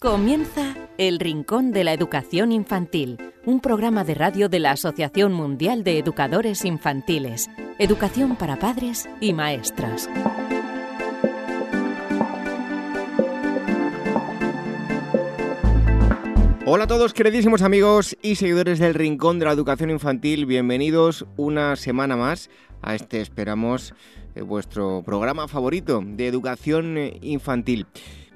Comienza El Rincón de la Educación Infantil, un programa de radio de la Asociación Mundial de Educadores Infantiles, Educación para Padres y Maestros. Hola a todos queridísimos amigos y seguidores del Rincón de la Educación Infantil, bienvenidos una semana más a este, esperamos, eh, vuestro programa favorito de educación eh, infantil.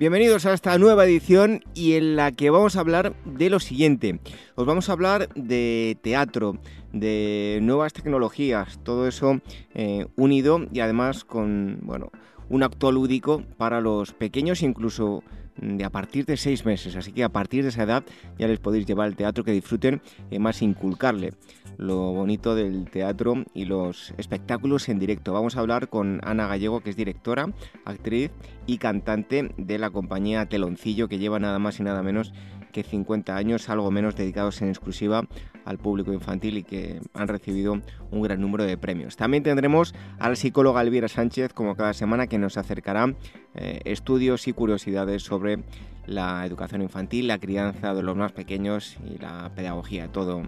Bienvenidos a esta nueva edición y en la que vamos a hablar de lo siguiente. Os vamos a hablar de teatro, de nuevas tecnologías, todo eso eh, unido y además con, bueno, un acto lúdico para los pequeños, incluso de a partir de seis meses. Así que a partir de esa edad ya les podéis llevar al teatro que disfruten y más inculcarle lo bonito del teatro y los espectáculos en directo. Vamos a hablar con Ana Gallego, que es directora, actriz y cantante de la compañía Teloncillo, que lleva nada más y nada menos que 50 años, algo menos dedicados en exclusiva al público infantil y que han recibido un gran número de premios. También tendremos a la psicóloga Elvira Sánchez, como cada semana, que nos acercará eh, estudios y curiosidades sobre la educación infantil, la crianza de los más pequeños y la pedagogía, todo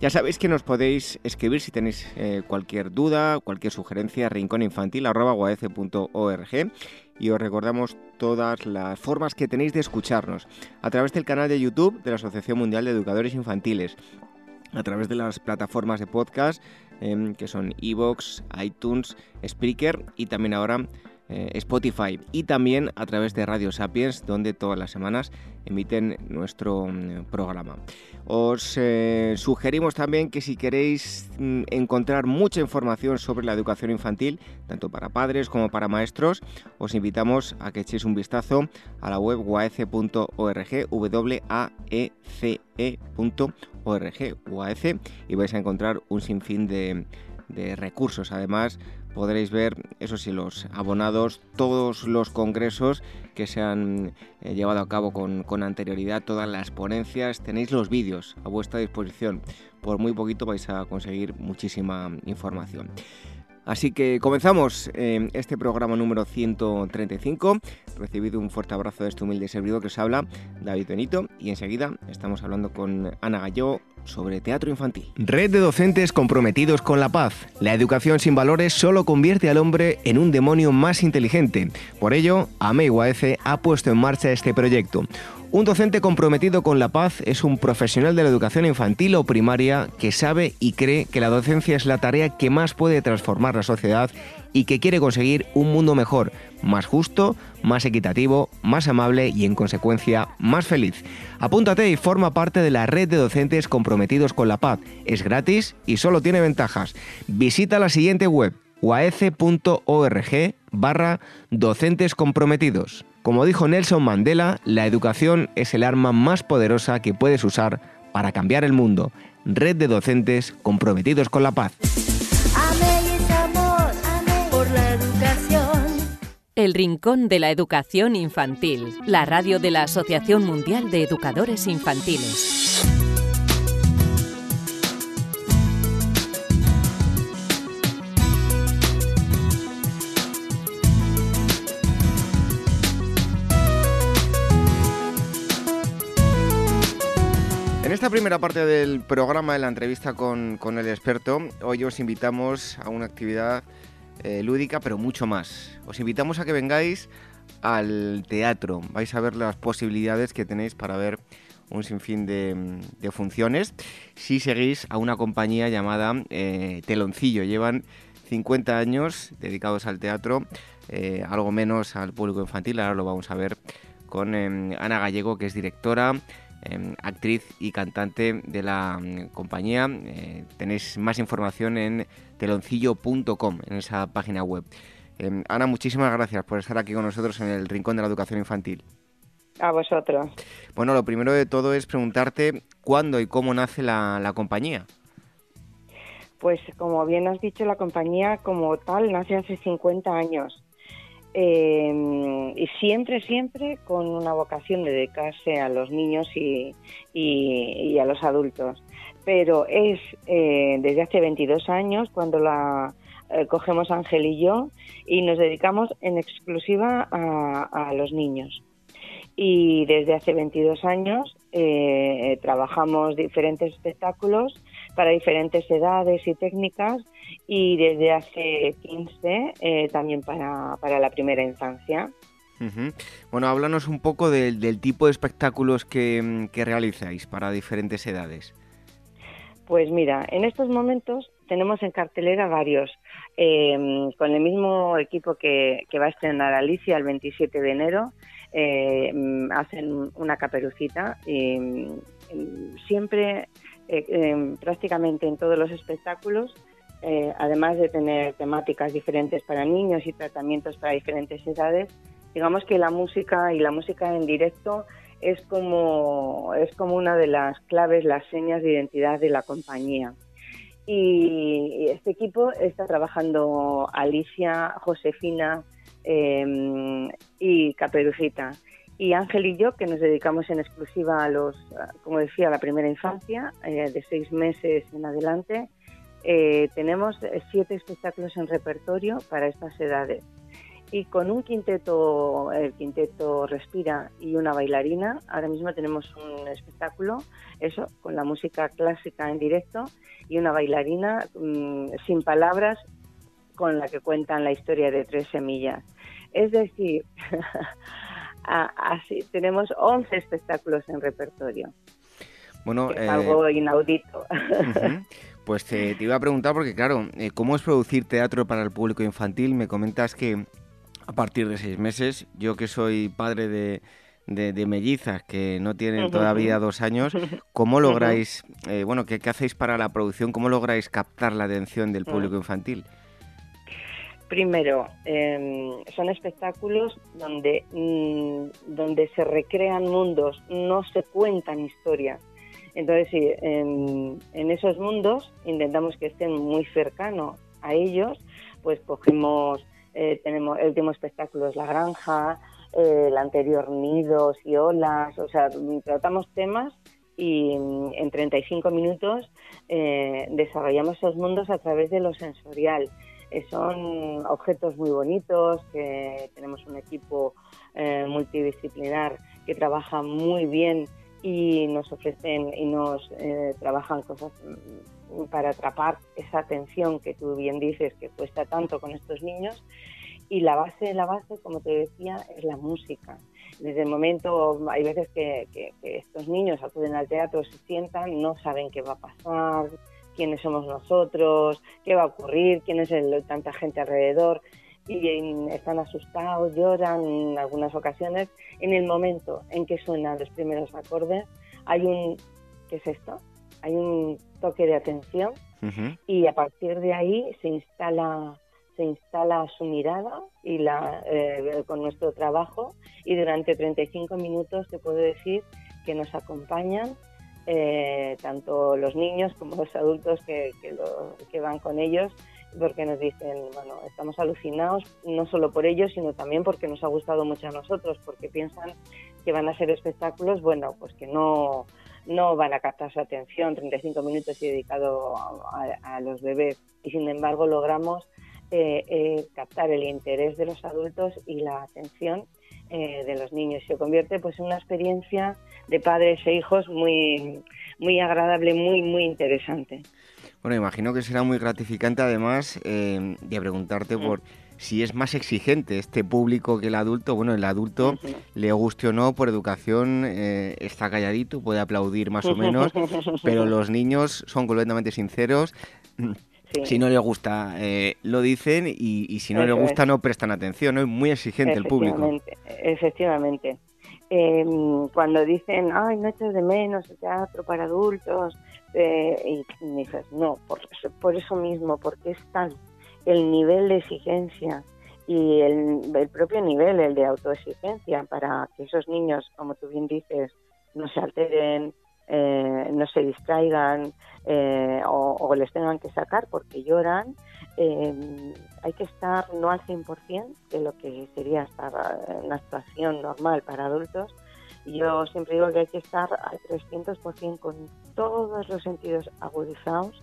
ya sabéis que nos podéis escribir si tenéis eh, cualquier duda, cualquier sugerencia, rincóninfantil.org y os recordamos todas las formas que tenéis de escucharnos a través del canal de YouTube de la Asociación Mundial de Educadores Infantiles, a través de las plataformas de podcast em, que son Evox, iTunes, Spreaker y también ahora eh, Spotify y también a través de Radio Sapiens, donde todas las semanas emiten nuestro mm, programa. Os eh, sugerimos también que si queréis mm, encontrar mucha información sobre la educación infantil, tanto para padres como para maestros, os invitamos a que echéis un vistazo a la web waece.org, w a e c eorg UAEC, y vais a encontrar un sinfín de recursos. Además, podréis ver, eso sí, los abonados, todos los congresos que se han eh, llevado a cabo con, con, anterioridad, todas las ponencias, tenéis los vídeos a vuestra disposición. Por muy poquito vais a conseguir muchísima información. Así que comenzamos eh, este programa número 135. Recibido un fuerte abrazo de este humilde servidor que os habla, David Benito, y enseguida estamos hablando con Ana Galló sobre teatro infantil. Red de docentes comprometidos con la paz. La educación sin valores solo convierte al hombre en un demonio más inteligente. Por ello, AMEIWAF ha puesto en marcha este proyecto un docente comprometido con la paz es un profesional de la educación infantil o primaria que sabe y cree que la docencia es la tarea que más puede transformar la sociedad y que quiere conseguir un mundo mejor, más justo, más equitativo, más amable y en consecuencia más feliz. Apúntate y forma parte de la red de docentes comprometidos con la paz. Es gratis y solo tiene ventajas. Visita la siguiente web uaece.org barra docentes comprometidos. Como dijo Nelson Mandela, la educación es el arma más poderosa que puedes usar para cambiar el mundo. Red de docentes comprometidos con la paz. por la educación. El Rincón de la Educación Infantil, la radio de la Asociación Mundial de Educadores Infantiles. Esta primera parte del programa, de la entrevista con, el experto, hoy os invitamos a una actividad eh, lúdica, pero mucho más. Os invitamos a que vengáis al teatro. Vais a ver las posibilidades que tenéis para ver un sinfín de, funciones si seguís a una compañía llamada eh, Teloncillo. Llevan 50 años dedicados al teatro, eh, algo menos al público infantil. Ahora lo vamos a ver con Ana Gallego, que es directora Em, actriz y cantante de la mm, compañía. Eh, tenéis más información en teloncillo.com, en esa página web. Em, Ana, muchísimas gracias por estar aquí con nosotros en el Rincón de la Educación Infantil. A vosotros. Bueno, lo primero de todo es preguntarte cuándo y cómo nace la, la compañía. Pues como bien has dicho, la compañía como tal nace hace 50 años. Eh, y siempre, siempre con una vocación de dedicarse a los niños y, y, a los adultos. Pero es eh, desde hace 22 años cuando la eh, cogemos Ángel y yo y nos dedicamos en exclusiva a, a los niños. y desde hace 22 años eh, trabajamos diferentes espectáculos para diferentes edades y técnicas y desde hace 15 eh, también para, la primera infancia. Bueno, háblanos un poco del, tipo de espectáculos que, realizáis para diferentes edades. Pues mira, en estos momentos tenemos en cartelera varios, em, con el mismo equipo que, que va a estrenar Alicia el 27 de enero, eh, mm, hacen una caperucita y mm, siempre, eh, prácticamente en todos los espectáculos, eh, además de tener temáticas diferentes para niños y tratamientos para diferentes edades, digamos que la música y la música en directo es como, es como una de las claves, las señas de identidad de la compañía. Y este equipo está trabajando Alicia, Josefina, Em, y Caperucita. Y Ángel y yo, que nos dedicamos en exclusiva a los, como decía, a la primera infancia, eh, de seis meses en adelante, eh, tenemos siete espectáculos en repertorio para estas edades. Y con un quinteto, el quinteto Respira y una bailarina, ahora mismo tenemos un espectáculo, eso, con la música clásica en directo y una bailarina mm, sin palabras con la que cuentan la historia de tres semillas. Es decir, así tenemos 11 espectáculos en repertorio. Bueno, es algo eh, inaudito. Pues te, iba a preguntar porque, claro, eh, ¿cómo es producir teatro para el público infantil? Me comentas que a partir de seis meses, yo que soy padre de, de, mellizas que no tienen todavía dos años, ¿cómo lográis, eh, bueno, ¿qué, ¿qué, hacéis para la producción? ¿Cómo lográis captar la atención del público mm. infantil? Primero, em, son espectáculos donde, mm, donde se recrean mundos, no se cuentan historias. Entonces, sí, en, esos mundos intentamos que estén muy cercanos a ellos, pues cogemos, eh, tenemos el último espectáculo es La Granja, eh, el anterior Nidos y Olas, o sea, tratamos temas y en 35 minutos eh, desarrollamos esos mundos a través de lo sensorial son objetos muy bonitos, que tenemos un equipo eh, multidisciplinar que trabaja muy bien y nos ofrecen y nos eh, trabajan cosas mm, para atrapar esa atención que tú bien dices que cuesta tanto con estos niños. Y la base la base como te decía es la música. Desde el momento hay veces que, que estos niños acuden al teatro se sientan no saben qué va a pasar quiénes somos nosotros, qué va a ocurrir, quién es el, tanta gente alrededor y están asustados, lloran en algunas ocasiones. En el momento en que suenan los primeros acordes, hay un, ¿qué es esto? Hay un toque de atención y a partir de ahí se instala se instala su mirada y la, eh, con nuestro trabajo y durante 35 minutos te puedo decir que nos acompañan eh, tanto los niños como los adultos que, que, van con ellos, porque nos dicen, bueno, estamos alucinados no solo por ellos, sino también porque nos ha gustado mucho a nosotros, porque piensan que van a ser espectáculos, bueno, pues que no, no van a captar su atención, 35 minutos y dedicado a, los bebés, y sin embargo logramos eh, eh, captar el interés de los adultos y la atención eh, de los niños. Se convierte pues en una experiencia de padres e hijos muy, muy agradable, muy, muy interesante. Bueno, imagino que será muy gratificante además eh, de preguntarte mm. por si es más exigente este público que el adulto. Bueno, el adulto, le guste o no, por educación eh, está calladito, puede aplaudir más o menos, pero los niños son completamente sinceros. Si no les gusta, eh, lo dicen y, si no les gusta, no prestan atención. ¿no? Es muy exigente el público. Efectivamente. Em, cuando dicen, ay, no echas de menos el teatro para adultos, eh, y dices, no, por, por eso mismo, porque es tal el nivel de exigencia y el, el, propio nivel, el de autoexigencia, para que esos niños, como tú bien dices, no se alteren, eh, no se distraigan eh, o, les tengan que sacar porque lloran, eh, hay que estar no al 100% de lo que sería estar en una actuación normal para adultos. Yo siempre digo que hay que estar al 300% con todos los sentidos agudizados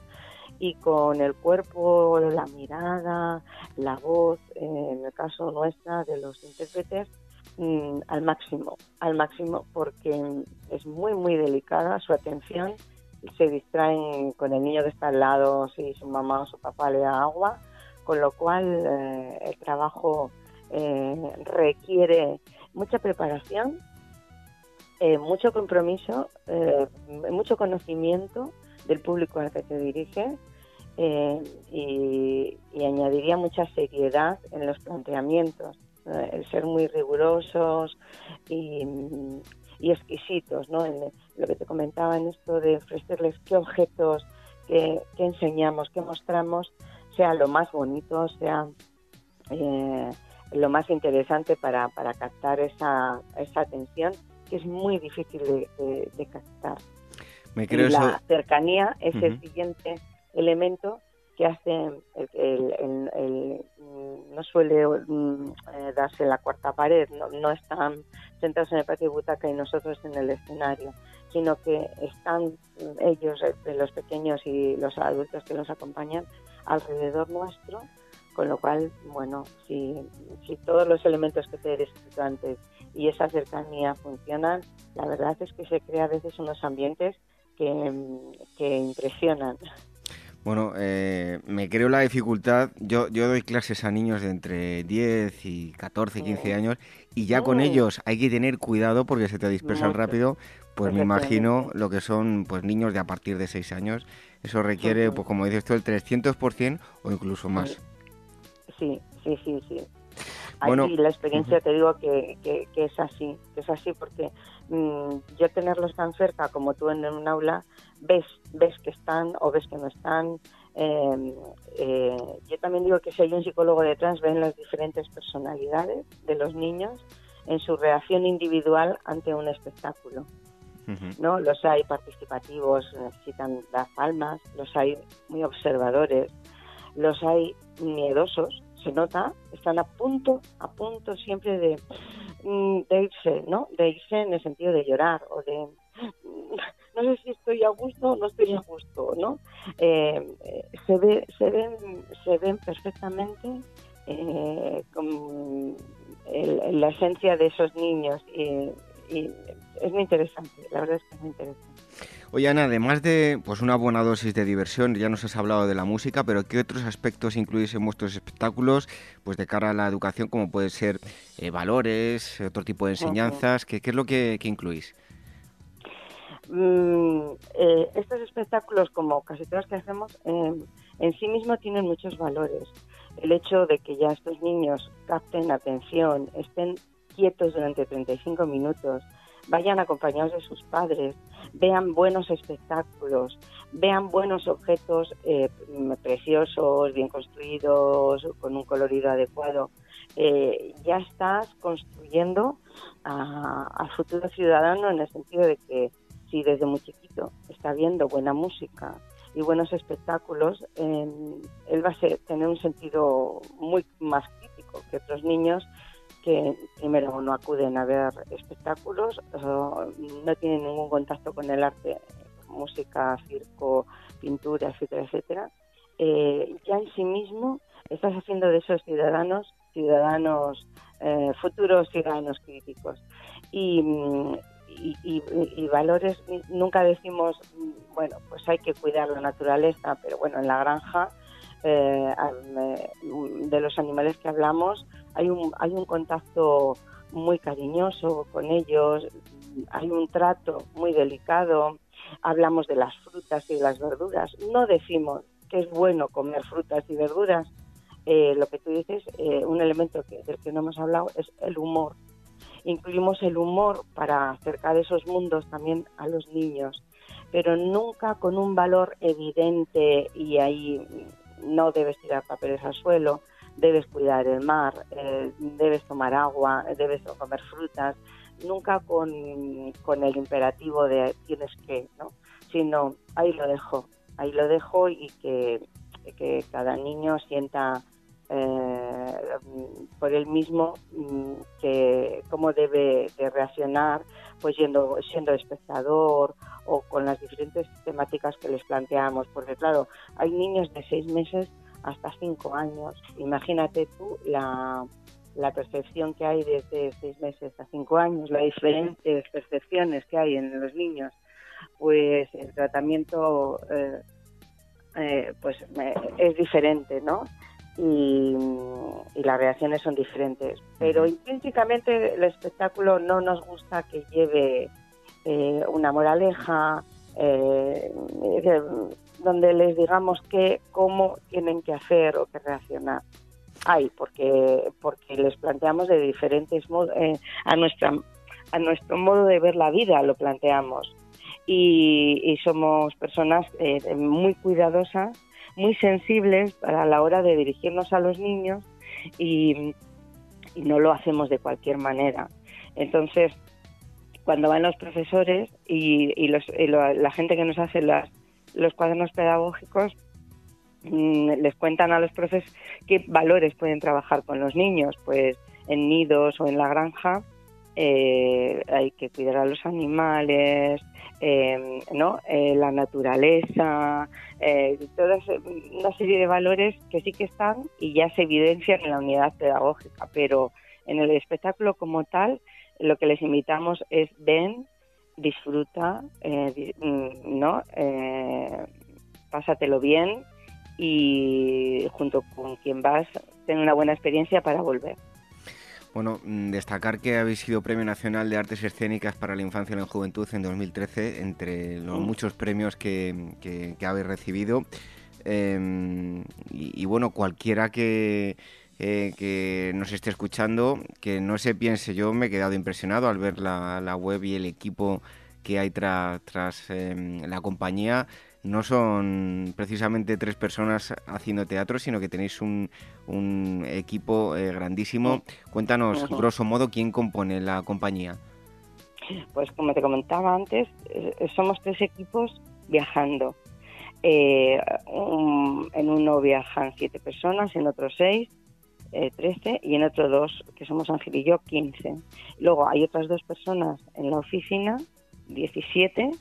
y con el cuerpo, la mirada, la voz, en el caso nuestra de los intérpretes, mm, al máximo, al máximo, porque es muy, muy delicada su atención. Se distraen con el niño que está al lado, si su mamá o su papá le da agua, con lo cual eh, el trabajo eh, requiere mucha preparación, eh, mucho compromiso, mucho conocimiento del público al que te diriges y, añadiría mucha seriedad en los planteamientos, el ser muy rigurosos y, exquisitos, ¿no? Lo que te comentaba en esto de ofrecerles qué objetos que, enseñamos, que mostramos, sea lo más bonito, sea eh, lo más interesante para, para captar esa, esa atención, que es muy difícil de, captar. Me creo la cercanía es el siguiente elemento que hace el, no suele mm, eh, darse la cuarta pared, no, no están sentados en el patio de butaca y nosotros en el escenario, sino que están ellos, eh, los pequeños y los adultos que los acompañan, alrededor nuestro, con lo cual, bueno, si, si todos los elementos que te he descrito antes y esa cercanía funcionan, la verdad es que se crea a veces unos ambientes que, que impresionan. Bueno, eh, me creo la dificultad. Yo, yo doy clases a niños de entre 10 y 14, 15 años y ya con ellos hay que tener cuidado porque se te dispersan rápido. Pues me imagino lo que son pues niños de a partir de 6 años. Eso requiere, pues como dices tú, el 300% o incluso más. Sí, sí, sí, sí. Bueno, la experiencia te digo que, que, es así, que es así porque mm, yo tenerlos tan cerca como tú en un aula, ves, ves que están o ves que no están. Em, eh, yo también digo que si hay un psicólogo detrás, ven las diferentes personalidades de los niños en su reacción individual ante un espectáculo. ¿no? Los hay participativos, necesitan dar palmas, los hay muy observadores, los hay miedosos, se nota, están a punto, a punto siempre de, mm, de irse, ¿no? De irse en el sentido de llorar o de no sé si estoy a gusto o no estoy a gusto, ¿no? Eh, se, ve, se, ven, se ven perfectamente eh, con la esencia de esos niños y, es muy interesante, la verdad es que es muy interesante. Oye Ana, además de pues una buena dosis de diversión, ya nos has hablado de la música, pero ¿qué otros aspectos incluís en vuestros espectáculos pues de cara a la educación, como puede ser eh, valores, otro tipo de enseñanzas? ¿qué, es lo que, incluís? Mm, eh, estos espectáculos, como casi todos que hacemos, em, en sí mismo tienen muchos valores. El hecho de que ya estos niños capten atención, estén quietos durante 35 minutos, vayan acompañados de sus padres, vean buenos espectáculos, vean buenos objetos eh, preciosos, bien construidos, con un colorido adecuado. Eh, ya estás construyendo al futuro ciudadano en el sentido de que si desde muy chiquito está viendo buena música y buenos espectáculos, él va a tener un sentido muy más crítico que otros niños que primero no acuden a ver espectáculos, no tienen ningún contacto con el arte, música, circo, pintura, etcétera, etcétera, eh, ya en sí mismo estás haciendo de esos ciudadanos ciudadanos eh, futuros ciudadanos críticos. Y, y, valores nunca decimos bueno pues hay que cuidar la naturaleza pero bueno en la granja eh, de los animales que hablamos hay un, hay un contacto muy cariñoso con ellos, hay un trato muy delicado, hablamos de las frutas y las verduras, no decimos que es bueno comer frutas y verduras, eh, lo que tú dices, eh, un elemento del que no hemos hablado es el humor. Incluimos el humor para acercar esos mundos también a los niños, pero nunca con un valor evidente y ahí no debes tirar papeles al suelo, debes cuidar el mar, eh, debes tomar agua, debes comer frutas, nunca con, el imperativo de tienes que, ¿no? sino ahí lo dejo, ahí lo dejo y que, cada niño sienta eh, por él mismo mm, que cómo debe de reaccionar pues yendo, siendo espectador o con las diferentes temáticas que les planteamos porque claro hay niños de seis meses hasta cinco años. Imagínate tú la, la percepción que hay desde seis meses a cinco años, las diferentes percepciones que hay en los niños, pues el tratamiento eh, eh, pues es diferente, ¿no? Y, las reacciones son diferentes. Pero intrínsecamente el espectáculo no nos gusta que lleve eh, una moraleja, donde les digamos que cómo tienen que hacer o que reaccionar hay, porque, porque les planteamos de diferentes modos, eh, a, nuestra, a nuestro modo de ver la vida lo planteamos. Y, somos personas eh, muy cuidadosas, muy sensibles a la hora de dirigirnos a los niños y, no lo hacemos de cualquier manera. Entonces, cuando van los profesores y, y, los, la gente que nos hace las, los cuadernos pedagógicos, Mm, les cuentan a los profes qué valores pueden trabajar con los niños, pues en nidos o en la granja eh, hay que cuidar a los animales, em, ¿no? Eh, la naturaleza, eh, toda una serie de valores que sí que están y ya se evidencian en la unidad pedagógica, pero en el espectáculo como tal lo que les invitamos es ven, disfruta, mm, ¿no? pásatelo bien y junto con quien vas, tener una buena experiencia para volver. Bueno, mm, destacar que habéis sido Premio Nacional de Artes Escénicas para la Infancia y la Juventud en 2013, entre los muchos premios que, que, habéis recibido. Em, y, bueno, cualquiera que, eh, que nos esté escuchando, que no se piense, yo me he quedado impresionado al ver la, la web y el equipo que hay tras, tras em, la compañía no son precisamente tres personas haciendo teatro, sino que tenéis un, un equipo eh, grandísimo. Cuéntanos, grosso modo, quién compone la compañía. Pues como te comentaba antes, eh, somos tres equipos viajando. Eh, en uno viajan siete personas, en otro seis, trece, y en otro dos, que somos Ángel y yo, quince. Luego hay otras dos personas en la oficina 17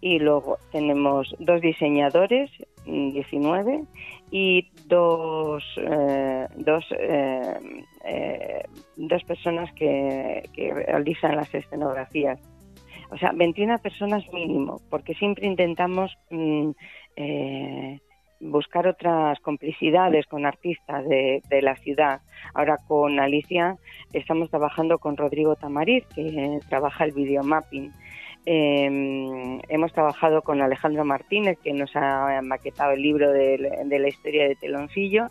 y luego tenemos dos diseñadores, 19 mm, y dos, eh, dos, eh, eh, dos personas que, realizan las escenografías. O sea, 21 personas mínimo, porque siempre intentamos mm, buscar otras complicidades con artistas de, de, la ciudad. Ahora con Alicia estamos trabajando con Rodrigo Tamariz, que trabaja el videomapping. Eh, hemos trabajado con Alejandro Martínez, que nos ha maquetado el libro de, la historia de Teloncillo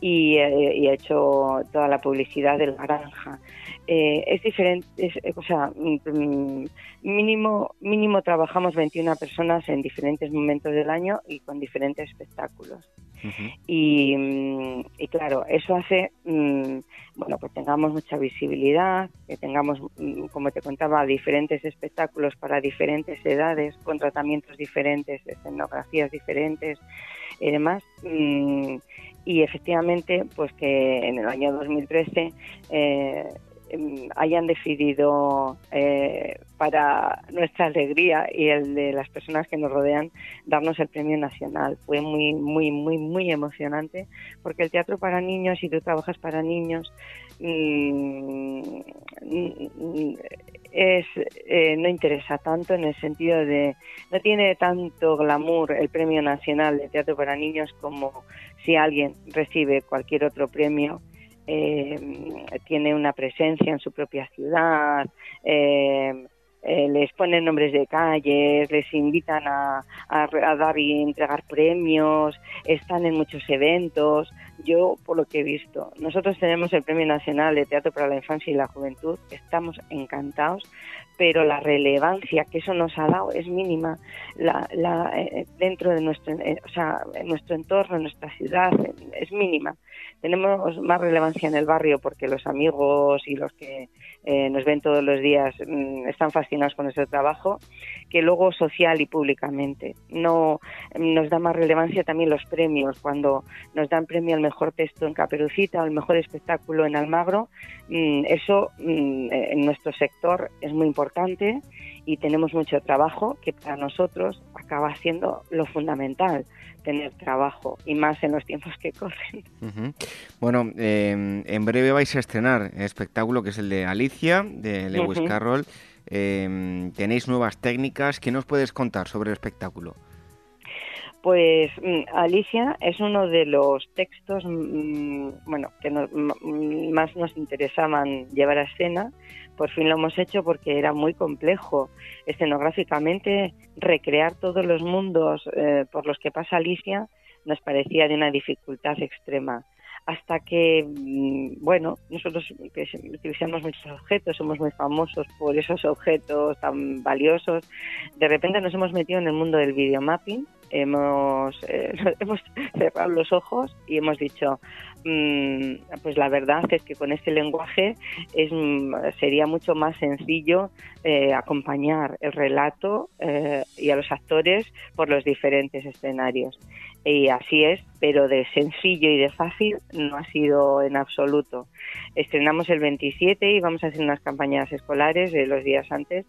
y, eh, ha hecho toda la publicidad del Granja. Eh, es diferente, o sea, mm, mínimo, mínimo trabajamos 21 personas en diferentes momentos del año y con diferentes espectáculos. Mm, y, claro, eso hace mm, bueno, pues tengamos mucha visibilidad, que tengamos, como te contaba, diferentes espectáculos para diferentes edades, con tratamientos diferentes, escenografías diferentes y demás. Y efectivamente, pues que en el año 2013 eh, Em, hayan decidido, eh, para nuestra alegría y el de las personas que nos rodean, darnos el premio nacional. Fue muy, muy, muy, muy emocionante, porque el teatro para niños, si tú trabajas para niños, mm, es, eh, no interesa tanto en el sentido de, no tiene tanto glamour el premio nacional de teatro para niños como si alguien recibe cualquier otro premio eh, tiene una presencia en su propia ciudad, eh, eh, les ponen nombres de calles, les invitan a, dar y entregar premios, están en muchos eventos. Yo, por lo que he visto, nosotros tenemos el Premio Nacional de Teatro para la Infancia y la Juventud, estamos encantados, pero la relevancia que eso nos ha dado es mínima. La, dentro de nuestro, o sea, en nuestro entorno, en nuestra ciudad, es mínima tenemos más relevancia en el barrio porque los amigos y los que eh, nos ven todos los días mm, están fascinados con nuestro trabajo, que luego social y públicamente. No nos da más relevancia también los premios, cuando nos dan premio al mejor texto en Caperucita o al mejor espectáculo en Almagro, mm, eso mm, en nuestro sector es muy importante y tenemos mucho trabajo que para nosotros acaba siendo lo fundamental, tener trabajo y más en los tiempos que corren. Bueno, em, en breve vais a estrenar el espectáculo que es el de Alicia, de Lewis Carroll. Em, tenéis nuevas técnicas. ¿Qué nos puedes contar sobre el espectáculo? Pues mm, Alicia es uno de los textos mm, bueno, que más nos interesaban llevar a escena. Por fin lo hemos hecho porque era muy complejo escenográficamente. Recrear todos los mundos eh, por los que pasa Alicia nos parecía de una dificultad extrema. Hasta que, mm, bueno, nosotros utilizamos muchos objetos, somos muy famosos por esos objetos tan valiosos, de repente nos hemos metido en el mundo del videomapping hemos, eh, hemos cerrado los ojos y hemos dicho, mm, pues la verdad es que con este lenguaje es, mm, sería mucho más sencillo eh, acompañar el relato eh, y a los actores por los diferentes escenarios. Y así es, pero de sencillo y de fácil no ha sido en absoluto. Estrenamos el 27 y vamos a hacer unas campañas escolares de los días antes,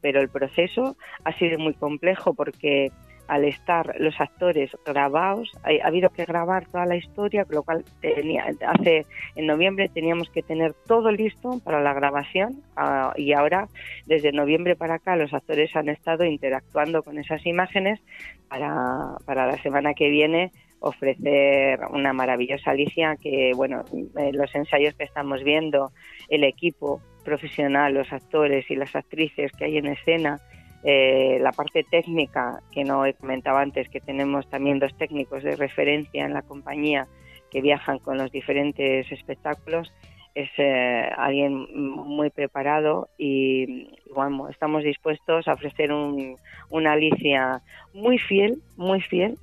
pero el proceso ha sido muy complejo porque al estar los actores grabados, ha, habido que grabar toda la historia, con lo cual tenía, hace en noviembre teníamos que tener todo listo para la grabación ah, y ahora desde noviembre para acá los actores han estado interactuando con esas imágenes para, para la semana que viene ofrecer una maravillosa Alicia que, bueno, los ensayos que estamos viendo, el equipo profesional, los actores y las actrices que hay en escena, eh, la parte técnica, que no he comentado antes, que tenemos también dos técnicos de referencia en la compañía que viajan con los diferentes espectáculos, es eh, alguien muy preparado y, bueno, estamos dispuestos a ofrecer una Alicia muy fiel, muy fiel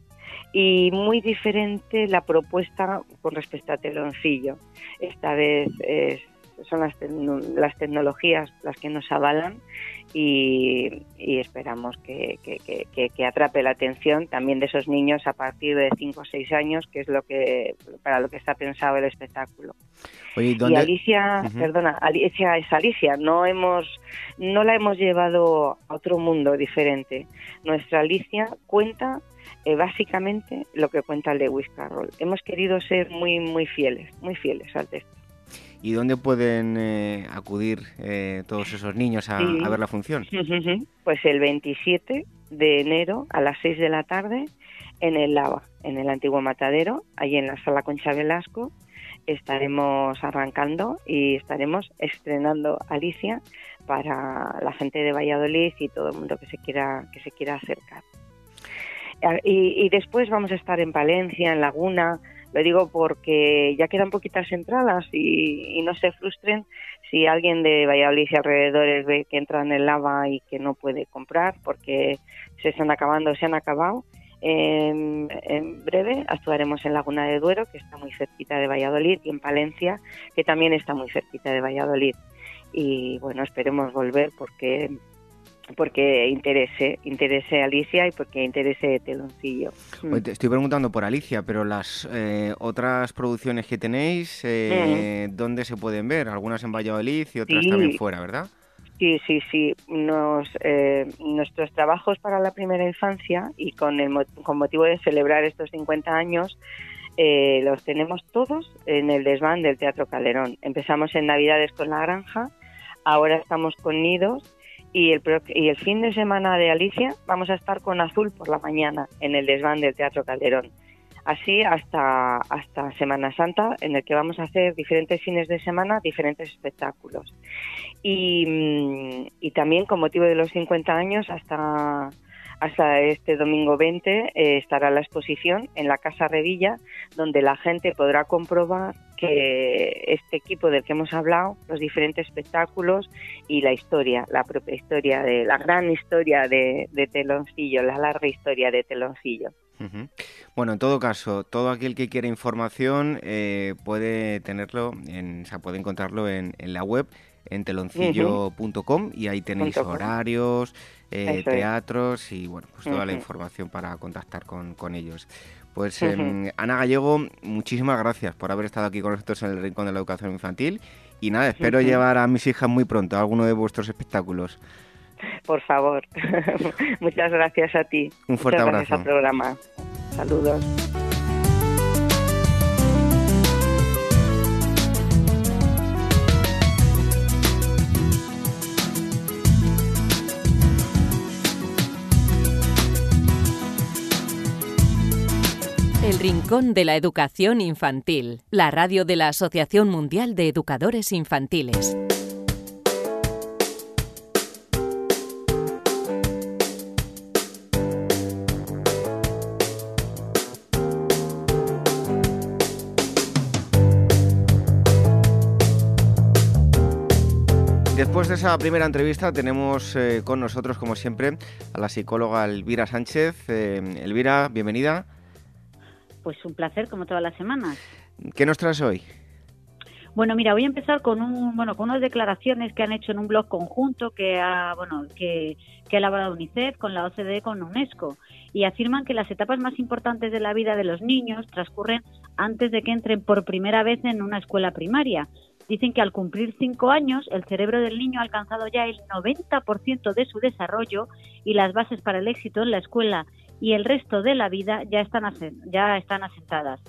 y muy diferente la propuesta con respecto a Teloncillo. Esta vez son las, las tecnologías las que nos avalan y, esperamos que, atrape la atención también de esos niños a partir de 5 o 6 años, que es lo que para lo que está pensado el espectáculo. Y Alicia, perdona, Alicia es Alicia, no hemos no la hemos llevado a otro mundo diferente. Nuestra Alicia cuenta eh, básicamente lo que cuenta Lewis Carroll. Hemos querido ser muy muy fieles, muy fieles al texto. ¿Y dónde pueden eh, acudir eh, todos esos niños a, ver la función? Pues el 27 de enero a las 6 de la tarde en el Lava, en el antiguo matadero, allí en la sala Concha Velasco, estaremos arrancando y estaremos estrenando Alicia para la gente de Valladolid y todo el mundo que se quiera que se quiera acercar. Y, y después vamos a estar en Palencia, en Laguna, lo digo porque ya quedan poquitas entradas y, no se frustren si alguien de Valladolid y alrededores ve que entra en el lava y que no puede comprar porque se están acabando, se han acabado. En, breve actuaremos en Laguna de Duero, que está muy cerquita de Valladolid, y en Palencia, que también está muy cerquita de Valladolid. Y bueno, esperemos volver porque porque interese, interese Alicia y porque interese Teloncillo. te estoy preguntando por Alicia, pero las eh, otras producciones que tenéis, eh, ¿dónde se pueden ver? Algunas en Valladolid y otras también fuera, ¿verdad? Sí, sí, sí. Nos, eh, nuestros trabajos para la primera infancia y con, el, con motivo de celebrar estos 50 años, los tenemos todos en el desván del Teatro Calderón. Empezamos en Navidades con La Granja, ahora estamos con Nidos y el, y el fin de semana de Alicia vamos a estar con Azul por la mañana en el desván del Teatro Calderón. Así hasta, hasta Semana Santa, en el que vamos a hacer diferentes fines de semana, diferentes espectáculos. Y, mm, y también con motivo de los 50 años, hasta hasta este domingo 20 eh, estará la exposición en la Casa Revilla, donde la gente podrá comprobar que este equipo del que hemos hablado, los diferentes espectáculos y la historia, la propia historia de la gran historia de, Teloncillo, la larga historia de Teloncillo. Bueno, en todo caso, todo aquel que quiera información eh, puede tenerlo, en, o sea, puede encontrarlo en, la web en teloncillo.com y ahí tenéis horarios, eh, teatros y bueno, pues toda la información para contactar con, ellos. Pues em, Ana Gallego, muchísimas gracias por haber estado aquí con nosotros en el Rincón de la Educación Infantil y nada, espero llevar a mis hijas muy pronto a alguno de vuestros espectáculos. Por favor. Muchas gracias a ti. Un fuerte Muchas abrazo. Gracias al programa. Saludos. Rincón de la Educación Infantil, la radio de la Asociación Mundial de Educadores Infantiles. Después de esa primera entrevista tenemos eh, con nosotros, como siempre, a la psicóloga Elvira Sánchez. Eh, Elvira, bienvenida. Pues un placer, como todas las semanas. ¿Qué nos traes hoy? Bueno, mira, voy a empezar con un, bueno, con unas declaraciones que han hecho en un blog conjunto que ha, bueno, que, que ha elaborado UNICEF con la OCDE con UNESCO y afirman que las etapas más importantes de la vida de los niños transcurren antes de que entren por primera vez en una escuela primaria. Dicen que al cumplir cinco años el cerebro del niño ha alcanzado ya el 90% de su desarrollo y las bases para el éxito en la escuela y el resto de la vida ya están, ya están asentadas.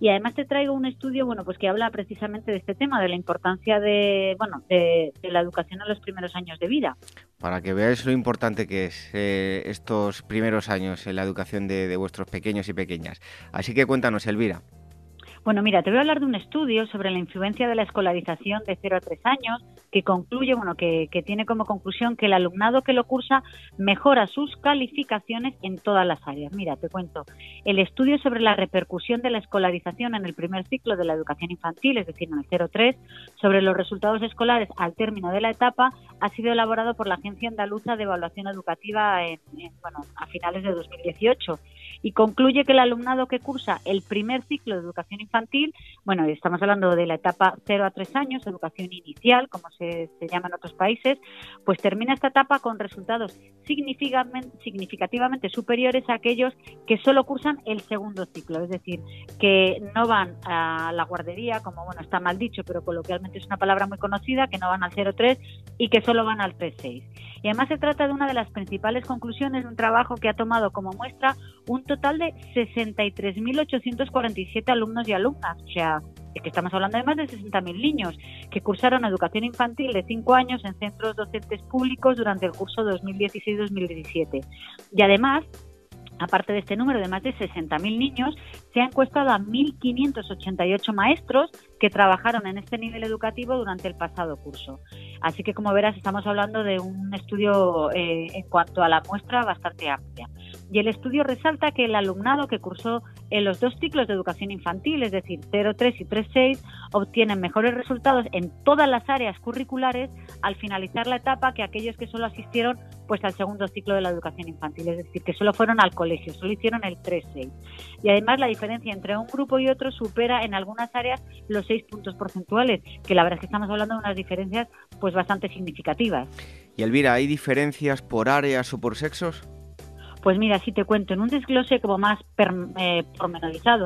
Y además te traigo un estudio, bueno, pues que habla precisamente de este tema, de la importancia de, bueno, de, la educación en los primeros años de vida. Para que veáis lo importante que es eh, estos primeros años en la educación de vuestros pequeños y pequeñas. Así que cuéntanos, Elvira. Bueno, mira, te voy a hablar de un estudio sobre la influencia de la escolarización de 0 a 3 años que concluye, bueno, que, que, tiene como conclusión que el alumnado que lo cursa mejora sus calificaciones en todas las áreas. Mira, te cuento, el estudio sobre la repercusión de la escolarización en el primer ciclo de la educación infantil, es decir, en el 0-3, sobre los resultados escolares al término de la etapa, ha sido elaborado por la Agencia Andaluza de Evaluación Educativa en, en, bueno, a finales de 2018 y concluye que el alumnado que cursa el primer ciclo de educación infantil, bueno, estamos hablando de la etapa 0 a 3 años, educación inicial, como se, se llama en otros países, pues termina esta etapa con resultados significativamente, superiores a aquellos que solo cursan el segundo ciclo, es decir, que no van a la guardería, como bueno, está mal dicho, pero coloquialmente es una palabra muy conocida, que no van al 0-3 y que solo van al 3-6. Y además se trata de una de las principales conclusiones de un trabajo que ha tomado como muestra un total de 63.847 alumnos y alumnas, o sea, que estamos hablando de más de 60.000 niños que cursaron educación infantil de 5 años en centros docentes públicos durante el curso 2016-2017. Y además, aparte de este número de más de 60.000 niños, se ha encuestado a 1.588 maestros que trabajaron en este nivel educativo durante el pasado curso. Así que, como verás, estamos hablando de un estudio eh, en cuanto a la muestra bastante amplia. Y el estudio resalta que el alumnado que cursó en los dos ciclos de educación infantil, es decir, 0-3 y 3-6, obtienen mejores resultados en todas las áreas curriculares al finalizar la etapa que aquellos que solo asistieron pues al segundo ciclo de la educación infantil, es decir, que solo fueron al colegio, solo hicieron el 3-6. Y además la diferencia entre un grupo y otro supera en algunas áreas los 6 puntos porcentuales, que la verdad es que estamos hablando de unas diferencias pues bastante significativas. Y Elvira, ¿hay diferencias por áreas o por sexos? Pues mira, si te cuento, en un desglose como más per, eh,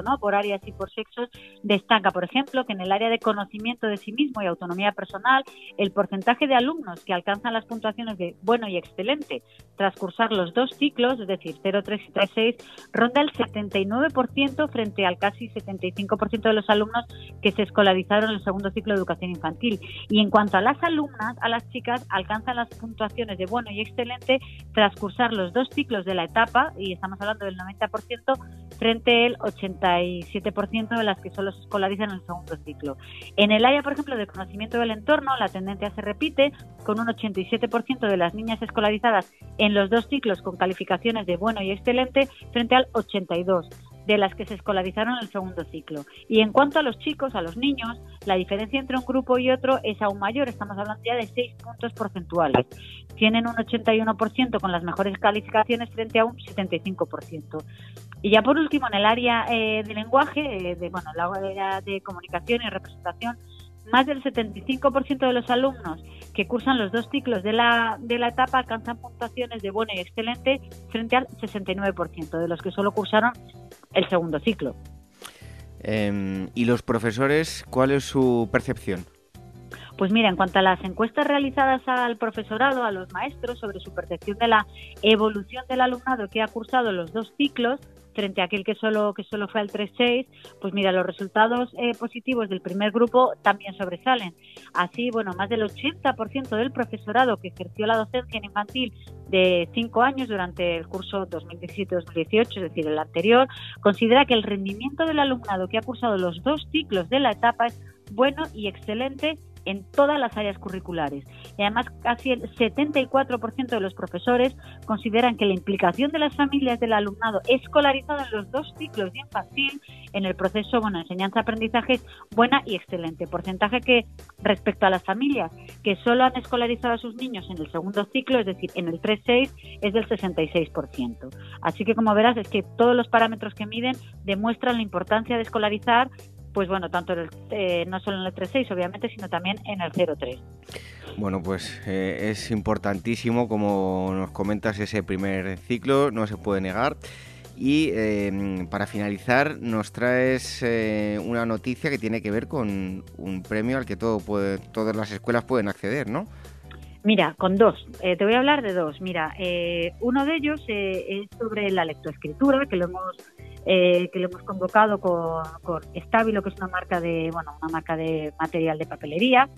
¿no? Por áreas y por sexos, destaca, por ejemplo, que en el área de conocimiento de sí mismo y autonomía personal, el porcentaje de alumnos que alcanzan las puntuaciones de bueno y excelente tras cursar los dos ciclos, es decir, 0, 3 y 3, 6, ronda el 79% frente al casi 75% de los alumnos que se escolarizaron en el segundo ciclo de educación infantil. Y en cuanto a las alumnas, a las chicas, alcanzan las puntuaciones de bueno y excelente tras cursar los dos ciclos de la etapa, y estamos hablando del 90%, frente al 87% de las que solo se escolarizan en el segundo ciclo. En el área, por ejemplo, de conocimiento del entorno, la tendencia se repite, con un 87% de las niñas escolarizadas en los dos ciclos con calificaciones de bueno y excelente, frente al 82% de las que se escolarizaron en el segundo ciclo. Y en cuanto a los chicos, a los niños, la diferencia entre un grupo y otro es aún mayor, estamos hablando ya de 6 puntos porcentuales. Tienen un 81% con las mejores calificaciones frente a un 75%. Y ya por último, en el área eh, de lenguaje, eh, de, bueno, la área de comunicación y representación, más del 75% de los alumnos que cursan los dos ciclos de la, de la etapa alcanzan puntuaciones de bueno y excelente frente al 69% de los que solo cursaron el segundo ciclo. Eh, ¿Y los profesores, cuál es su percepción? Pues mira, en cuanto a las encuestas realizadas al profesorado, a los maestros, sobre su percepción de la evolución del alumnado que ha cursado los dos ciclos, frente a aquel que solo, que solo fue al 3-6, pues mira, los resultados eh, positivos del primer grupo también sobresalen. Así, bueno, más del 80% del profesorado que ejerció la docencia en infantil de 5 años durante el curso 2017-2018, es decir, el anterior, considera que el rendimiento del alumnado que ha cursado los dos ciclos de la etapa es bueno y excelente en todas las áreas curriculares. Y además, casi el 74% de los profesores consideran que la implicación de las familias del alumnado escolarizado en los dos ciclos de infantil en el proceso bueno, enseñanza-aprendizaje es buena y excelente. Porcentaje que respecto a las familias que solo han escolarizado a sus niños en el segundo ciclo, es decir, en el 3-6, es del 66%. Así que como verás, es que todos los parámetros que miden demuestran la importancia de escolarizar pues bueno, tanto el, eh, no solo en el 3.6, obviamente, sino también en el 0.3. Bueno, pues eh, es importantísimo, como nos comentas, ese primer ciclo, no se puede negar. Y em, para finalizar, nos traes eh, una noticia que tiene que ver con un premio al que todo puede, todas las escuelas pueden acceder, ¿no? Mira, con dos. te voy a hablar de dos. Mira, uno de ellos es sobre la lectoescritura, que lo hemos eh, que lo hemos convocado con, con que es una marca de, bueno, una marca de material de papelería.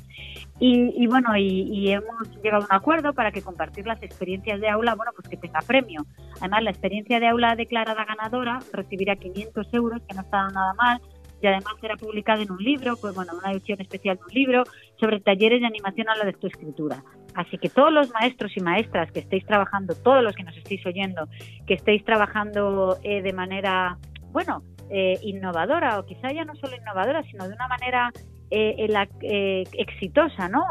Y, bueno, y, hemos llegado a un acuerdo para que compartir las experiencias de aula, bueno, pues que tenga premio. Además, la experiencia de aula declarada ganadora recibirá 500 euros, que no está nada mal, y además será publicada en un libro, pues bueno, una edición especial de un libro sobre talleres de animación a la lectoescritura. Así que todos los maestros y maestras que estéis trabajando, todos los que nos estéis oyendo, que estéis trabajando eh, de manera, bueno, eh, innovadora o quizá ya no solo innovadora, sino de una manera eh, eh exitosa, ¿no?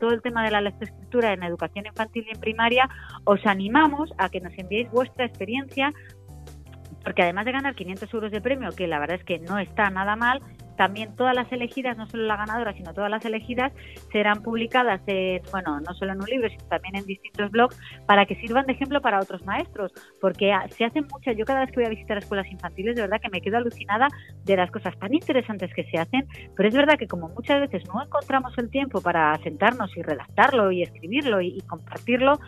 todo el tema de la lectoescritura en educación infantil y en primaria, os animamos a que nos enviéis vuestra experiencia porque además de ganar 500 euros de premio, que la verdad es que no está nada mal, también todas las elegidas, no solo la ganadora, sino todas las elegidas, serán publicadas, en, bueno, no solo en un libro, sino también en distintos blogs, para que sirvan de ejemplo para otros maestros, porque se hacen muchas, yo cada vez que voy a visitar escuelas infantiles, de verdad que me quedo alucinada de las cosas tan interesantes que se hacen, pero es verdad que como muchas veces no encontramos el tiempo para sentarnos y redactarlo y escribirlo y compartirlo,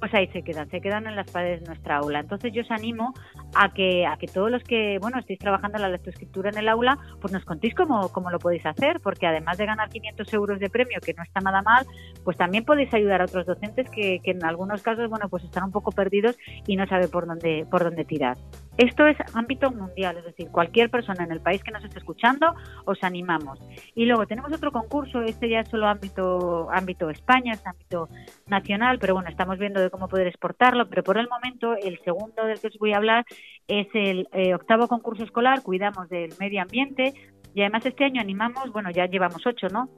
pues ahí se quedan, se quedan en las paredes de nuestra aula. Entonces yo os animo a que, a que todos los que, bueno, estéis trabajando en la lectoescritura en el aula, pues nos contéis cómo, cómo lo podéis hacer, porque además de ganar 500 euros de premio, que no está nada mal, pues también podéis ayudar a otros docentes que, en algunos casos, bueno, pues están un poco perdidos y no saben por dónde, por dónde tirar. Esto es ámbito mundial, es decir, cualquier persona en el país que nos esté escuchando, os animamos. Y luego tenemos otro concurso, este ya es solo ámbito, ámbito España, es ámbito nacional, pero bueno, estamos viendo de cómo poder exportarlo, pero por el momento el segundo del que os voy a hablar es el eh, octavo concurso escolar, cuidamos del medio ambiente, y además este año animamos, bueno, ya llevamos ocho, ¿no?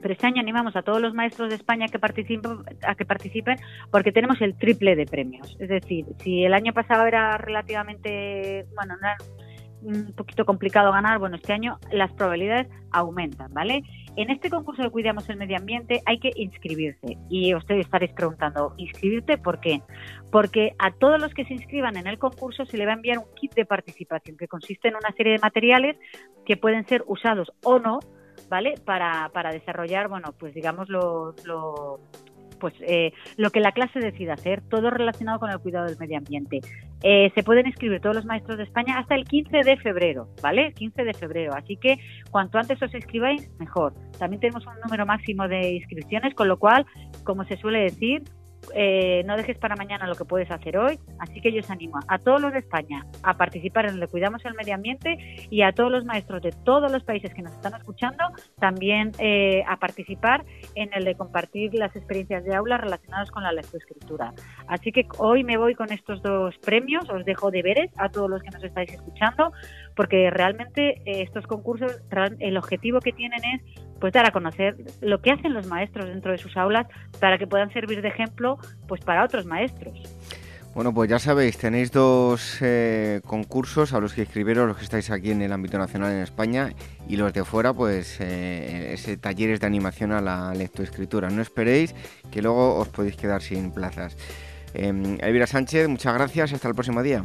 Pero este año animamos a todos los maestros de España que participen, a que participen porque tenemos el triple de premios. Es decir, si el año pasado era relativamente, bueno, era un poquito complicado ganar, bueno, este año las probabilidades aumentan, ¿vale? En este concurso de Cuidamos el Medio Ambiente hay que inscribirse y ustedes estaréis preguntando, ¿inscribirte por qué? Porque a todos los que se inscriban en el concurso se le va a enviar un kit de participación que consiste en una serie de materiales que pueden ser usados o no ¿vale? Para, para desarrollar, bueno, pues digamos lo, lo pues eh, lo que la clase decida hacer, todo relacionado con el cuidado del medio ambiente. Eh, se pueden inscribir todos los maestros de España hasta el 15 de febrero, ¿vale? 15 de febrero. Así que cuanto antes os inscribáis, mejor. También tenemos un número máximo de inscripciones, con lo cual, como se suele decir, eh, no dejes para mañana lo que puedes hacer hoy, así que yo os animo a todos los de España a participar en el de Cuidamos el Medio Ambiente y a todos los maestros de todos los países que nos están escuchando también eh, a participar en el de compartir las experiencias de aula relacionadas con la lectoescritura. Así que hoy me voy con estos dos premios, os dejo deberes a todos los que nos estáis escuchando, porque realmente eh, estos concursos, el objetivo que tienen es pues dar a conocer lo que hacen los maestros dentro de sus aulas para que puedan servir de ejemplo pues para otros maestros. Bueno, pues ya sabéis, tenéis dos eh, concursos a los que escribiros los que estáis aquí en el ámbito nacional en España y los de fuera, pues eh, ese talleres de animación a la lectoescritura. No esperéis que luego os podéis quedar sin plazas. Eh, Elvira Sánchez, muchas gracias, hasta el próximo día.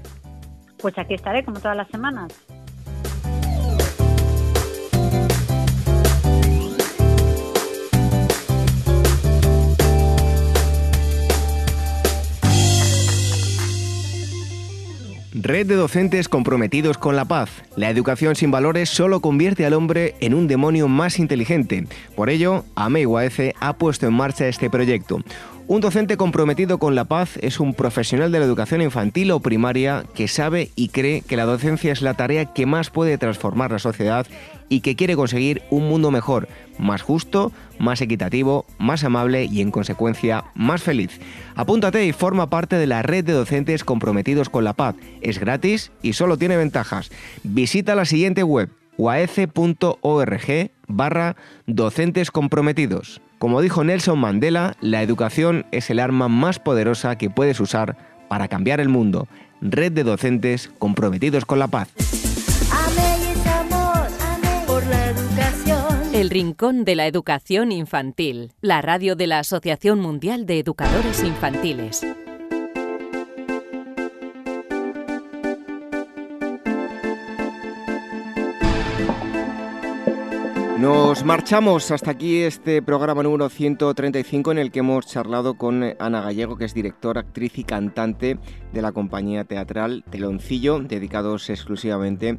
Pues aquí estaré como todas las semanas. Red de docentes comprometidos con la paz. La educación sin valores solo convierte al hombre en un demonio más inteligente. Por ello, AMEIUAF ha puesto en marcha este proyecto. Un docente comprometido con la paz es un profesional de la educación infantil o primaria que sabe y cree que la docencia es la tarea que más puede transformar la sociedad y que quiere conseguir un mundo mejor, más justo, más equitativo, más amable y en consecuencia más feliz. Apúntate y forma parte de la red de docentes comprometidos con la paz. Es gratis y solo tiene ventajas. Visita la siguiente web uaece.org barra docentes comprometidos. Como dijo Nelson Mandela, la educación es el arma más poderosa que puedes usar para cambiar el mundo. Red de docentes comprometidos con la paz. por la educación. El Rincón de la Educación Infantil, la radio de la Asociación Mundial de Educadores Infantiles. Nos marchamos hasta aquí este programa número 135 en el que hemos charlado con Ana Gallego, que es directora, actriz y cantante de la compañía teatral Teloncillo, dedicados exclusivamente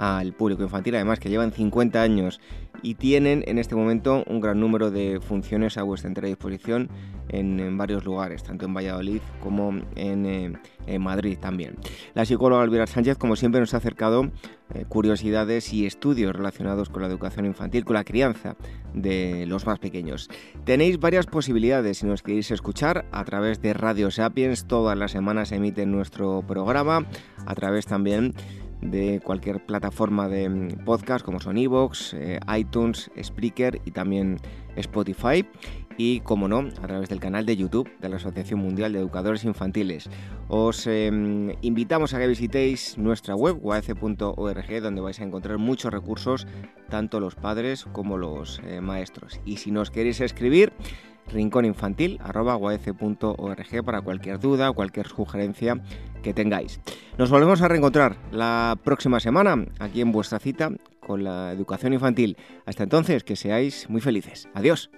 al público infantil, además que llevan 50 años y tienen en este momento un gran número de funciones a vuestra entera disposición en, varios lugares, tanto en Valladolid como eh, en, Madrid también. La psicóloga Elvira Sánchez, como siempre, nos ha acercado eh, curiosidades y estudios relacionados con la educación infantil, con la crianza de los más pequeños. Tenéis varias posibilidades si nos queréis escuchar a través de Radio Sapiens, todas las semanas emiten nuestro programa, a través también de cualquier plataforma de mm, podcast como son Evox, eh, iTunes, Spreaker y también Spotify. Y, como no, a través del canal de YouTube de la Asociación Mundial de Educadores Infantiles. Os em, invitamos a que visitéis nuestra web, uac.org, donde vais a encontrar muchos recursos, tanto los padres como los eh, maestros. Y si nos queréis escribir, rincóninfantil.org para cualquier duda o cualquier sugerencia que tengáis. Nos volvemos a reencontrar la próxima semana aquí en vuestra cita con la educación infantil. Hasta entonces, que seáis muy felices. Adiós.